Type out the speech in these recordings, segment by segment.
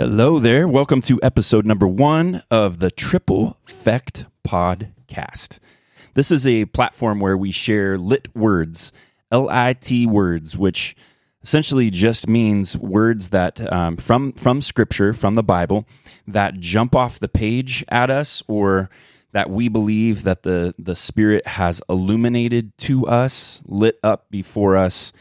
Hello there. Welcome to episode number one of the Triple Effect Podcast. This is a platform where we share lit words, L I T words, which essentially just means words that um, from from Scripture, from the Bible, that jump off the page at us, or that we believe that the the Spirit has illuminated to us, lit up before us.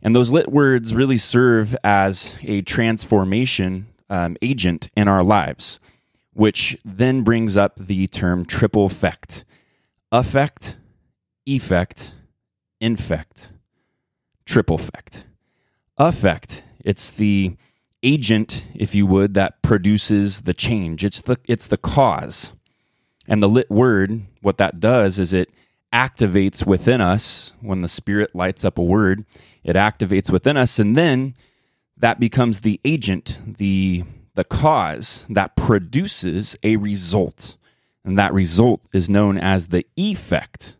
And those lit words really serve as a transformation um, agent in our lives, which then brings up the term triple effect affect, effect, infect, triple effect. Affect, it's the agent, if you would, that produces the change. It's the it's the cause. And the lit word, what that does is it activates within us when the spirit lights up a word, it activates within us and then that becomes the agent, the the cause that produces a result. And that result is known as the effect.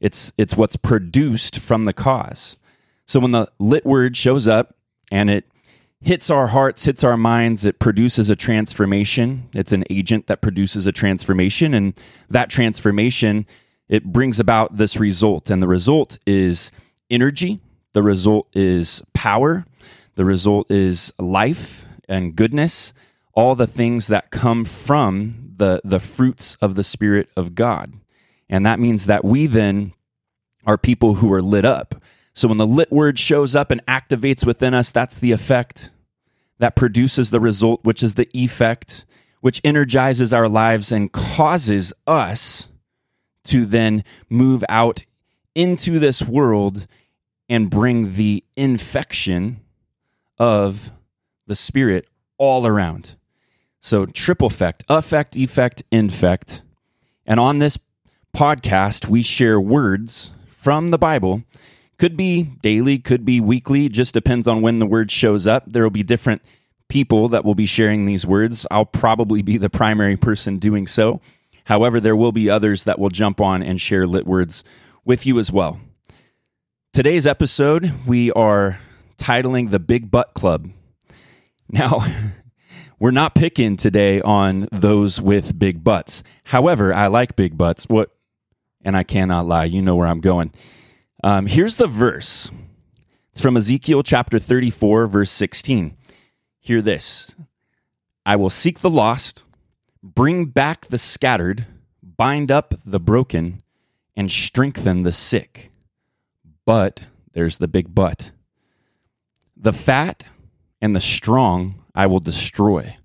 It's it's what's produced from the cause. So when the lit word shows up and it hits our hearts, hits our minds, it produces a transformation. It's an agent that produces a transformation and that transformation it brings about this result and the result is energy, the result is power, the result is life and goodness, all the things that come from the, the fruits of the Spirit of God. And that means that we then are people who are lit up. So when the lit word shows up and activates within us, that's the effect that produces the result, which is the effect, which energizes our lives and causes us to then move out into this world and bring the infection of the Spirit all around. So, triple effect, effect, effect, infect. And on this podcast, we share words from the Bible. Could be daily, could be weekly, just depends on when the word shows up. There will be different people that will be sharing these words. I'll probably be the primary person doing so. However, there will be others that will jump on and share lit words with you as well. Today's episode, we are titling The Big Butt Club. Now, we're not picking today on those with big butts. However, I like big butts. What? And I cannot lie. You know where I'm going. Um, here's the verse. It's from Ezekiel chapter 34, verse 16. Hear this I will seek the lost, bring back the scattered, bind up the broken, and strengthen the sick. But there's the big but. The fat and the strong I will destroy.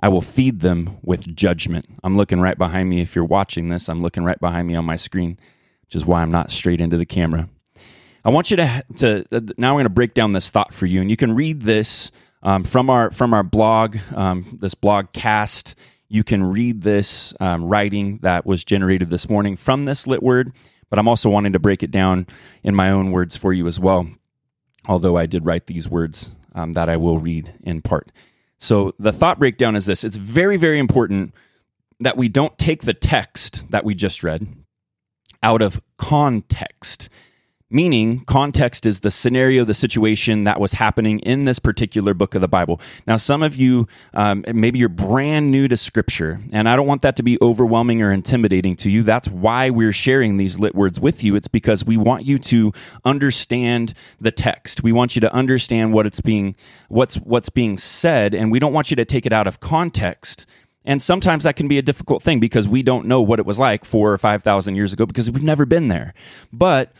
I will feed them with judgment. I'm looking right behind me. If you're watching this, I'm looking right behind me on my screen, which is why I'm not straight into the camera. I want you to, to uh, now I'm going to break down this thought for you, and you can read this um, from our from our blog, um, this blog cast. You can read this um, writing that was generated this morning from this lit word, but I'm also wanting to break it down in my own words for you as well although I did write these words um, that I will read in part. So the thought breakdown is this it's very, very important that we don't take the text that we just read out of context meaning context is the scenario, the situation that was happening in this particular book of the Bible. Now, some of you, um, maybe you're brand new to Scripture, and I don't want that to be overwhelming or intimidating to you. That's why we're sharing these lit words with you. It's because we want you to understand the text. We want you to understand what it's being, what's what's being said, and we don't want you to take it out of context. And sometimes that can be a difficult thing because we don't know what it was like four or five thousand years ago because we've never been there. But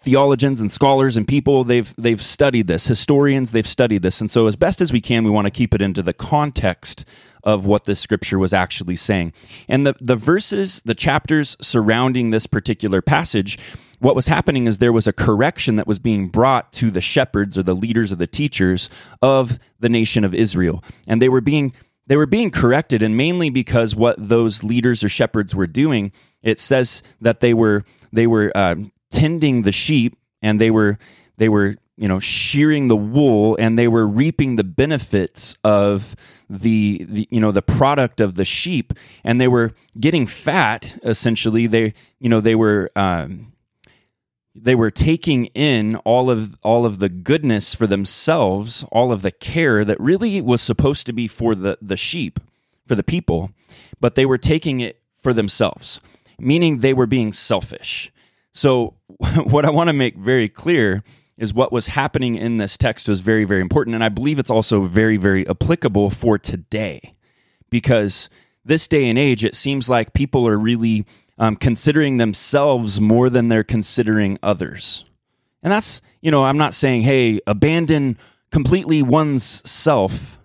theologians and scholars and people they've they've studied this. Historians they've studied this. And so as best as we can we want to keep it into the context of what this scripture was actually saying. And the the verses the chapters surrounding this particular passage what was happening is there was a correction that was being brought to the shepherds or the leaders of the teachers of the nation of Israel. And they were being they were being corrected and mainly because what those leaders or shepherds were doing it says that they were they were uh, tending the sheep and they were they were you know shearing the wool and they were reaping the benefits of the, the you know the product of the sheep. And they were getting fat essentially. They you know they were um, they were taking in all of all of the goodness for themselves, all of the care that really was supposed to be for the the sheep, for the people, but they were taking it for themselves, meaning they were being selfish. So what I want to make very clear is what was happening in this text was very very important and I believe it's also very very applicable for today because this day and age it seems like people are really um, considering themselves more than they're considering others. And that's, you know, I'm not saying, hey, abandon completely one's self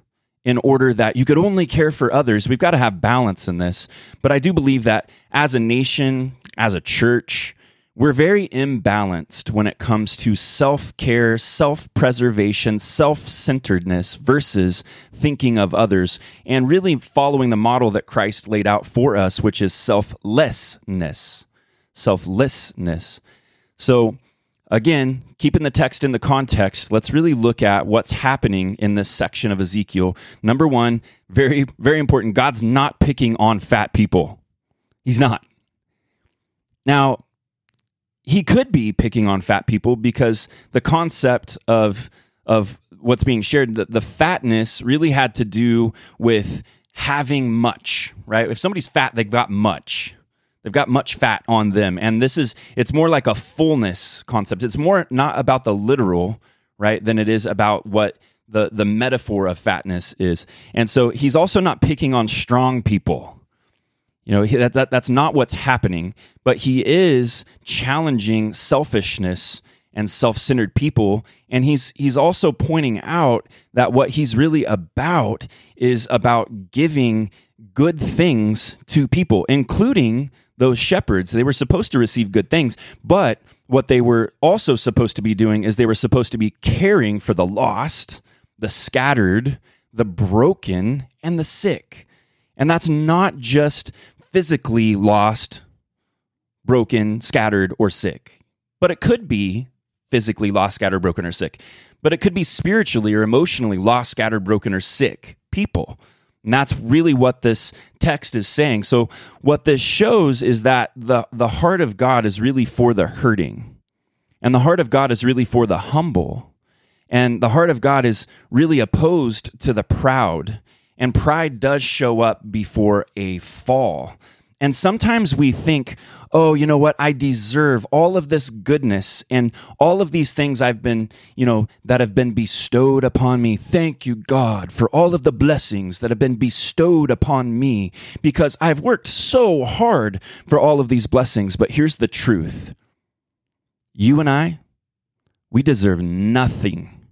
in order that you could only care for others. We've got to have balance in this. But I do believe that as a nation, as a church, we're very imbalanced when it comes to self care, self preservation, self centeredness versus thinking of others and really following the model that Christ laid out for us, which is selflessness. Selflessness. So, again, keeping the text in the context, let's really look at what's happening in this section of Ezekiel. Number one, very, very important God's not picking on fat people. He's not. Now, he could be picking on fat people because the concept of of what's being shared the, the fatness really had to do with having much right? If somebody's fat they've got much. They've got much fat on them. And this is it's more like a fullness concept. It's more not about the literal right than it is about what the the metaphor of fatness is. And so he's also not picking on strong people you know, that, that, that's not what's happening, but he is challenging selfishness and self-centered people. And he's he's also pointing out that what he's really about is about giving good things to people including those shepherds. They were supposed to receive good things but what they were also supposed to be doing is they were supposed to be caring for the lost the scattered the broken and the sick. And that's not just physically lost, broken, scattered, or sick. But it could be physically lost, scattered, broken, or sick. But it could be spiritually or emotionally lost, scattered, broken, or sick people. And that's really what this text is saying. So, what this shows is that the, the heart of God is really for the hurting, and the heart of God is really for the humble. And the heart of God is really opposed to the proud and pride does show up before a fall. And sometimes we think, oh, you know what? I deserve all of this goodness and all of these things I've been, you know, that have been bestowed upon me. Thank you, God, for all of the blessings that have been bestowed upon me because I've worked so hard for all of these blessings. But here's the truth you and I, we deserve nothing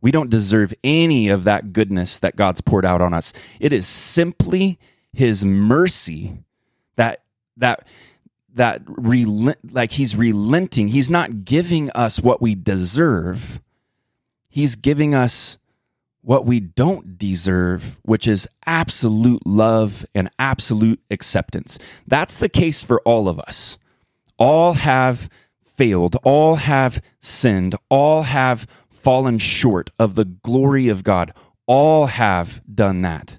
we don't deserve any of that goodness that God's poured out on us. It is simply his mercy that that that relent, like he's relenting. He's not giving us what we deserve. He's giving us what we don't deserve, which is absolute love and absolute acceptance. That's the case for all of us. All have failed, all have sinned, all have fallen short of the glory of God. All have done that.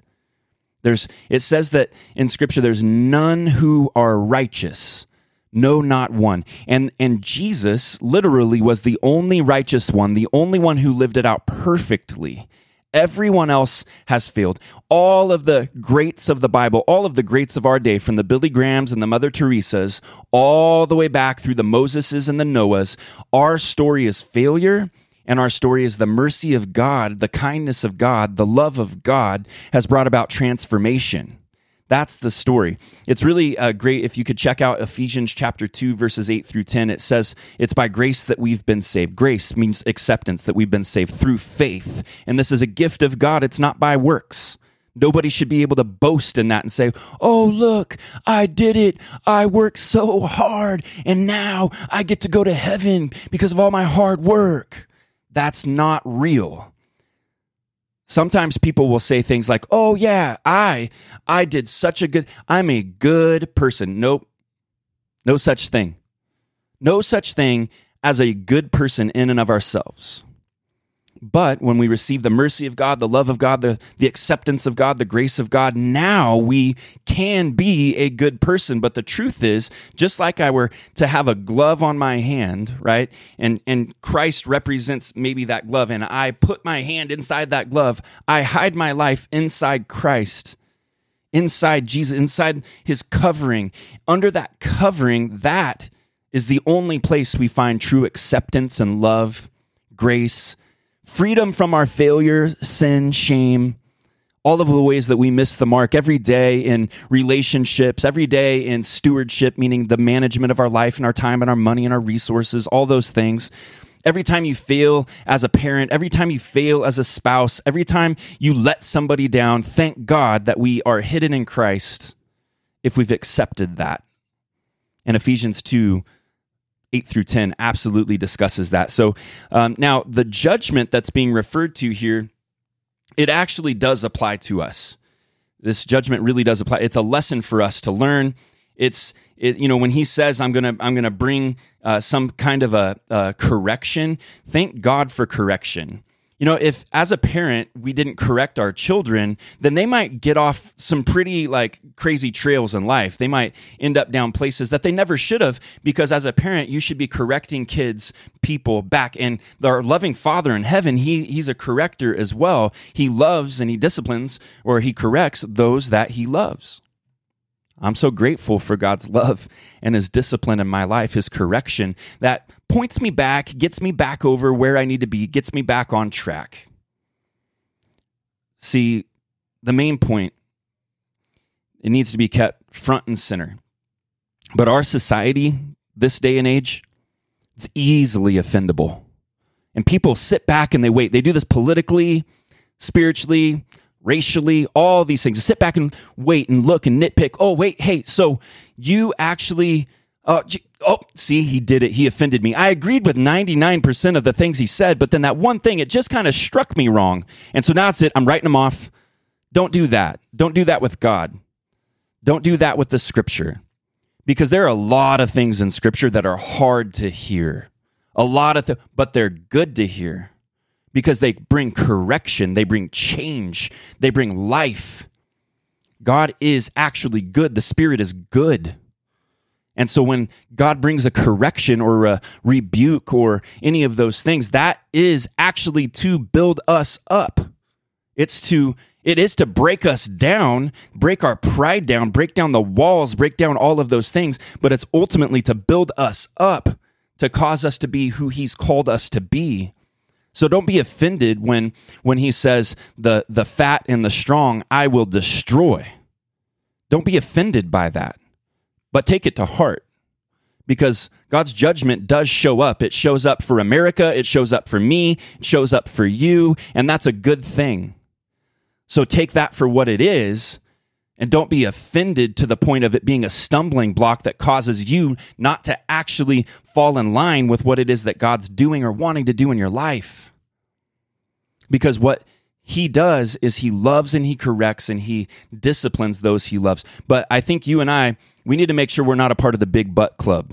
There's, it says that in Scripture, there's none who are righteous. No, not one. And, and Jesus literally was the only righteous one, the only one who lived it out perfectly. Everyone else has failed. All of the greats of the Bible, all of the greats of our day, from the Billy Grahams and the Mother Teresas, all the way back through the Moseses and the Noahs, our story is failure and our story is the mercy of God, the kindness of God, the love of God has brought about transformation. That's the story. It's really uh, great if you could check out Ephesians chapter 2, verses 8 through 10. It says, It's by grace that we've been saved. Grace means acceptance, that we've been saved through faith. And this is a gift of God, it's not by works. Nobody should be able to boast in that and say, Oh, look, I did it. I worked so hard, and now I get to go to heaven because of all my hard work that's not real. Sometimes people will say things like, "Oh yeah, I I did such a good I'm a good person." Nope. No such thing. No such thing as a good person in and of ourselves. But when we receive the mercy of God, the love of God, the, the acceptance of God, the grace of God, now we can be a good person. But the truth is, just like I were to have a glove on my hand, right? And and Christ represents maybe that glove, and I put my hand inside that glove, I hide my life inside Christ. Inside Jesus, inside his covering. Under that covering, that is the only place we find true acceptance and love, grace, freedom from our failure, sin, shame, all of the ways that we miss the mark every day in relationships, every day in stewardship, meaning the management of our life and our time and our money and our resources, all those things. Every time you fail as a parent, every time you fail as a spouse, every time you let somebody down, thank God that we are hidden in Christ if we've accepted that. And Ephesians 2 8 through 10 absolutely discusses that. So um, now the judgment that's being referred to here, it actually does apply to us. This judgment really does apply. It's a lesson for us to learn. It's it, you know when he says I'm gonna I'm gonna bring uh, some kind of a, a correction. Thank God for correction you know, if as a parent we didn't correct our children, then they might get off some pretty like crazy trails in life. They might end up down places that they never should have because as a parent you should be correcting kids, people back and our loving Father in heaven, he he's a corrector as well. He loves and he disciplines or he corrects those that he loves. I'm so grateful for God's love and his discipline in my life, his correction that points me back, gets me back over where I need to be, gets me back on track. See, the main point, it needs to be kept front and center. But our society, this day and age, it's easily offendable. And people sit back and they wait. They do this politically, spiritually, racially, all these things. Sit back and wait and look and nitpick. Oh, wait, hey, so you actually, uh, oh, see, he did it. He offended me. I agreed with 99% of the things he said, but then that one thing, it just kind of struck me wrong. And so now it's it. I'm writing him off. Don't do that. Don't do that with God. Don't do that with the scripture. Because there are a lot of things in scripture that are hard to hear. A lot of, th- but they're good to hear because they bring correction, they bring change, they bring life. God is actually good. The Spirit is good. And so when God brings a correction or a rebuke or any of those things, that is actually to build us up. It's to it is to break us down, break our pride down, break down the walls, break down all of those things, but it's ultimately to build us up, to cause us to be who he's called us to be. So don't be offended when when he says the the fat and the strong I will destroy. Don't be offended by that. But take it to heart. Because God's judgment does show up. It shows up for America, it shows up for me, it shows up for you, and that's a good thing. So take that for what it is and don't be offended to the point of it being a stumbling block that causes you not to actually fall in line with what it is that God's doing or wanting to do in your life. Because what he does is he loves and he corrects and he disciplines those he loves. But I think you and I, we need to make sure we're not a part of the big butt club.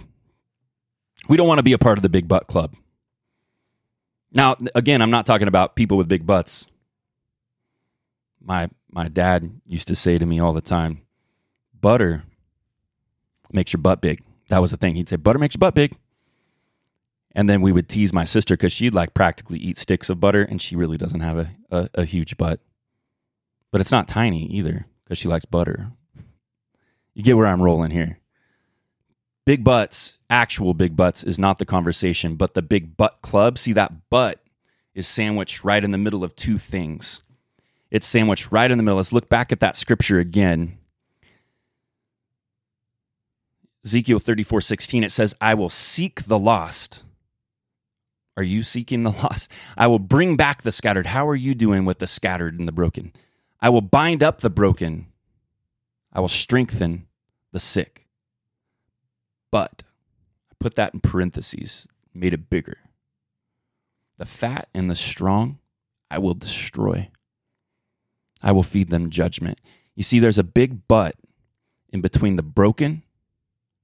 We don't want to be a part of the big butt club. Now, again, I'm not talking about people with big butts. My my dad used to say to me all the time, butter makes your butt big. That was the thing. He'd say, butter makes your butt big. And then we would tease my sister because she'd like practically eat sticks of butter and she really doesn't have a, a, a huge butt. But it's not tiny either because she likes butter. You get where I'm rolling here. Big butts, actual big butts, is not the conversation, but the big butt club. See, that butt is sandwiched right in the middle of two things it's sandwiched right in the middle. Let's look back at that scripture again. Ezekiel 34 16, it says, I will seek the lost. Are you seeking the lost? I will bring back the scattered. How are you doing with the scattered and the broken? I will bind up the broken. I will strengthen the sick. But I put that in parentheses, made it bigger. The fat and the strong I will destroy. I will feed them judgment. You see, there's a big but in between the broken.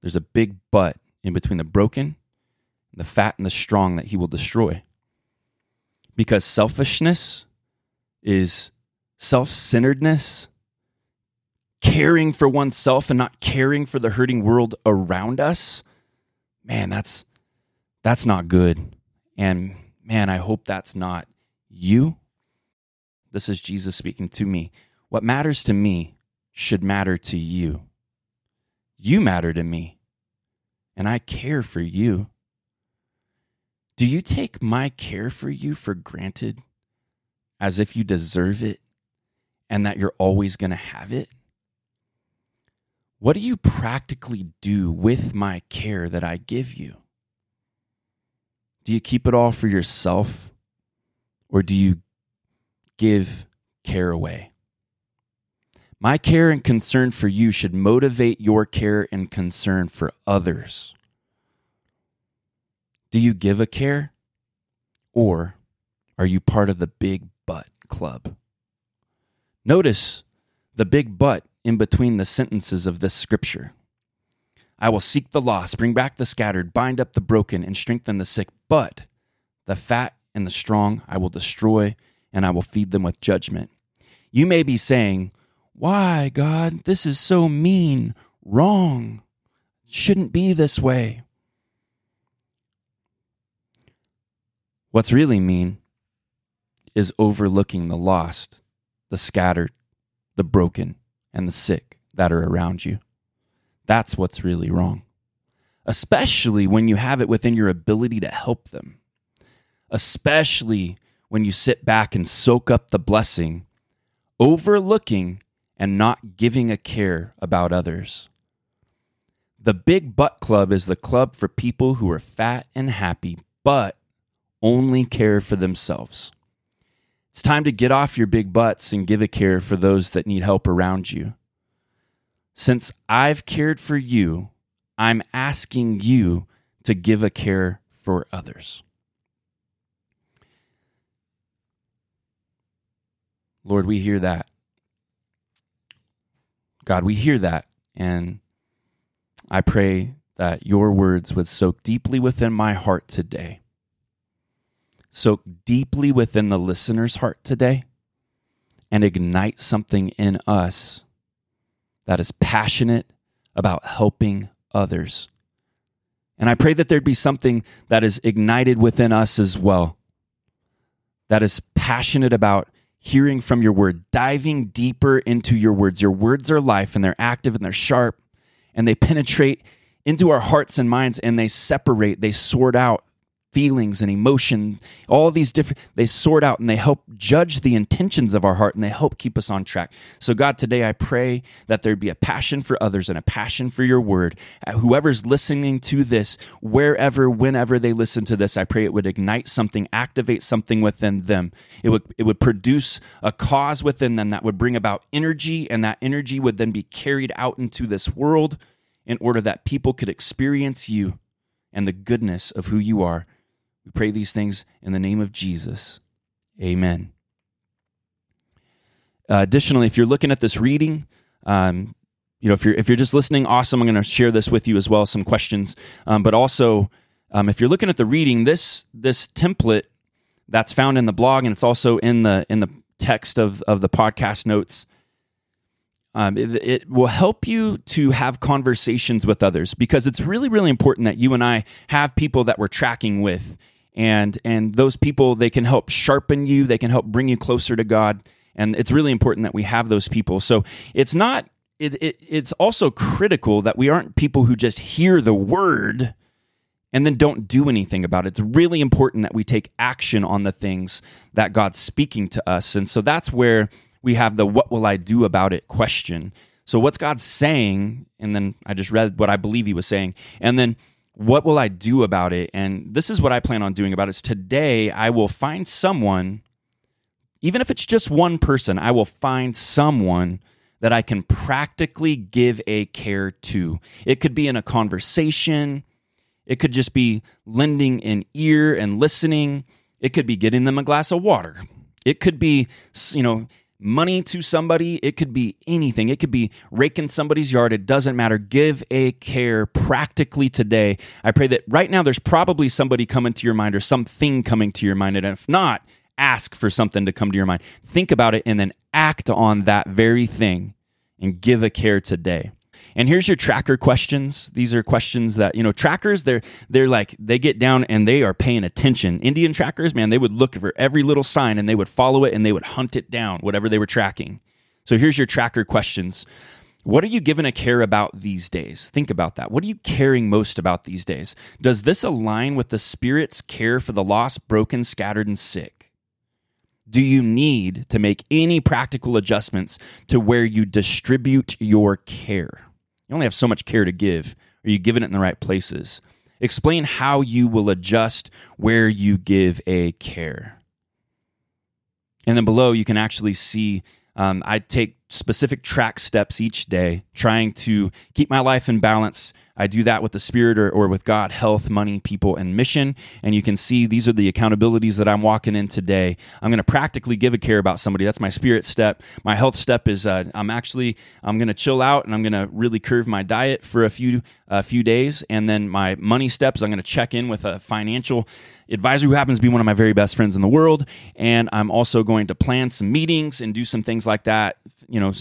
There's a big but in between the broken, the fat, and the strong that he will destroy. Because selfishness is self centeredness, caring for oneself and not caring for the hurting world around us. Man, that's that's not good. And man, I hope that's not you. This is Jesus speaking to me. What matters to me should matter to you. You matter to me, and I care for you. Do you take my care for you for granted as if you deserve it and that you're always going to have it? What do you practically do with my care that I give you? Do you keep it all for yourself or do you give care away? My care and concern for you should motivate your care and concern for others. Do you give a care? Or are you part of the big butt club? Notice the big but in between the sentences of this scripture. I will seek the lost, bring back the scattered, bind up the broken, and strengthen the sick. But the fat and the strong I will destroy, and I will feed them with judgment. You may be saying, Why, God? This is so mean, wrong. Shouldn't be this way. What's really mean is overlooking the lost, the scattered, the broken, and the sick that are around you. That's what's really wrong, especially when you have it within your ability to help them, especially when you sit back and soak up the blessing, overlooking and not giving a care about others. The Big Butt Club is the club for people who are fat and happy, but only care for themselves. It's time to get off your big butts and give a care for those that need help around you. Since I've cared for you, I'm asking you to give a care for others. Lord, we hear that. God, we hear that. And I pray that your words would soak deeply within my heart today soak deeply within the listener's heart today and ignite something in us that is passionate about helping others. And I pray that there'd be something that is ignited within us as well, that is passionate about hearing from your word, diving deeper into your words. Your words are life and they're active and they're sharp and they penetrate into our hearts and minds and they separate, they sort out feelings and emotion, all these different, they sort out and they help judge the intentions of our heart and they help keep us on track. So, God, today I pray that there be a passion for others and a passion for your word. Uh, whoever's listening to this, wherever, whenever they listen to this, I pray it would ignite something, activate something within them. It would, it would produce a cause within them that would bring about energy, and that energy would then be carried out into this world in order that people could experience you and the goodness of who you are. We pray these things in the name of Jesus. Amen. Uh, additionally, if you're looking at this reading, um, you know, if you're if you're just listening, awesome. I'm going to share this with you as well, some questions. Um, but also, um, if you're looking at the reading, this this template that's found in the blog and it's also in the in the text of of the podcast notes. Um, it, it, will help you to have conversations with others because it's really really important that you and I have people that we're tracking with and and those people they can help sharpen you they can help bring you closer to god and it's really important that we have those people so it's not it, it, it's also critical that we aren't people who just hear the word and then don't do anything about it. It's really important that we take action on the things that God's speaking to us. And so that's where we have the what will I do about it question. So what's God saying? And then I just read what I believe he was saying. And then what will I do about it? And this is what I plan on doing about it. Is today I will find someone, even if it's just one person, I will find someone that I can practically give a care to. It could be in a conversation, it could just be lending an ear and listening, it could be getting them a glass of water. It could be, you know, money to somebody. It could be anything. It could be raking somebody's yard. It doesn't matter. Give a care practically today. I pray that right now there's probably somebody coming to your mind or something coming to your mind. And if not, ask for something to come to your mind. Think about it and then act on that very thing and give a care today. And here's your tracker questions. These are questions that, you know, trackers, they're they're like they get down and they are paying attention. Indian trackers, man, they would look for every little sign and they would follow it and they would hunt it down, whatever they were tracking. So here's your tracker questions. What are you given a care about these days? Think about that. What are you caring most about these days? Does this align with the Spirit's care for the lost, broken, scattered, and sick? Do you need to make any practical adjustments to where you distribute your care? You only have so much care to give. Are you giving it in the right places? Explain how you will adjust where you give a care. And then below, you can actually see um, I take specific track steps each day, trying to keep my life in balance. I do that with the Spirit or, or with God, health, money, people, and mission. And you can see these are the accountabilities that I'm walking in today. I'm going to practically give a care about somebody. That's my spirit step. My health step is uh, I'm actually I'm going to chill out and I'm going to really curve my diet for a few a few days. And then my money steps, I'm going to check in with a financial advisor who happens to be one of my very best friends in the world. And I'm also going to plan some meetings and do some things like that. You know,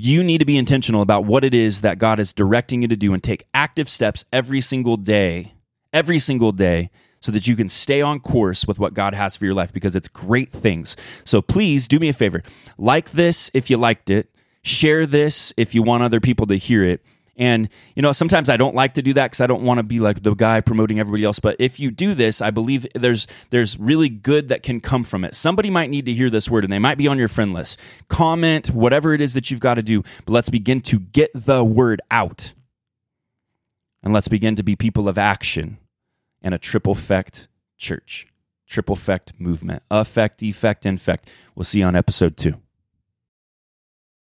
you need to be intentional about what it is that God is directing you to do and take active steps every single day, every single day so that you can stay on course with what God has for your life because it's great things. So please do me a favor. Like this if you liked it. Share this if you want other people to hear it and, you know, sometimes I don't like to do that because I don't want to be like the guy promoting everybody else. But if you do this, I believe there's there's really good that can come from it. Somebody might need to hear this word and they might be on your friend list. Comment, whatever it is that you've got to do. But let's begin to get the word out. And let's begin to be people of action and a triple effect church. Triple effect movement. Effect, effect, infect. We'll see you on episode two.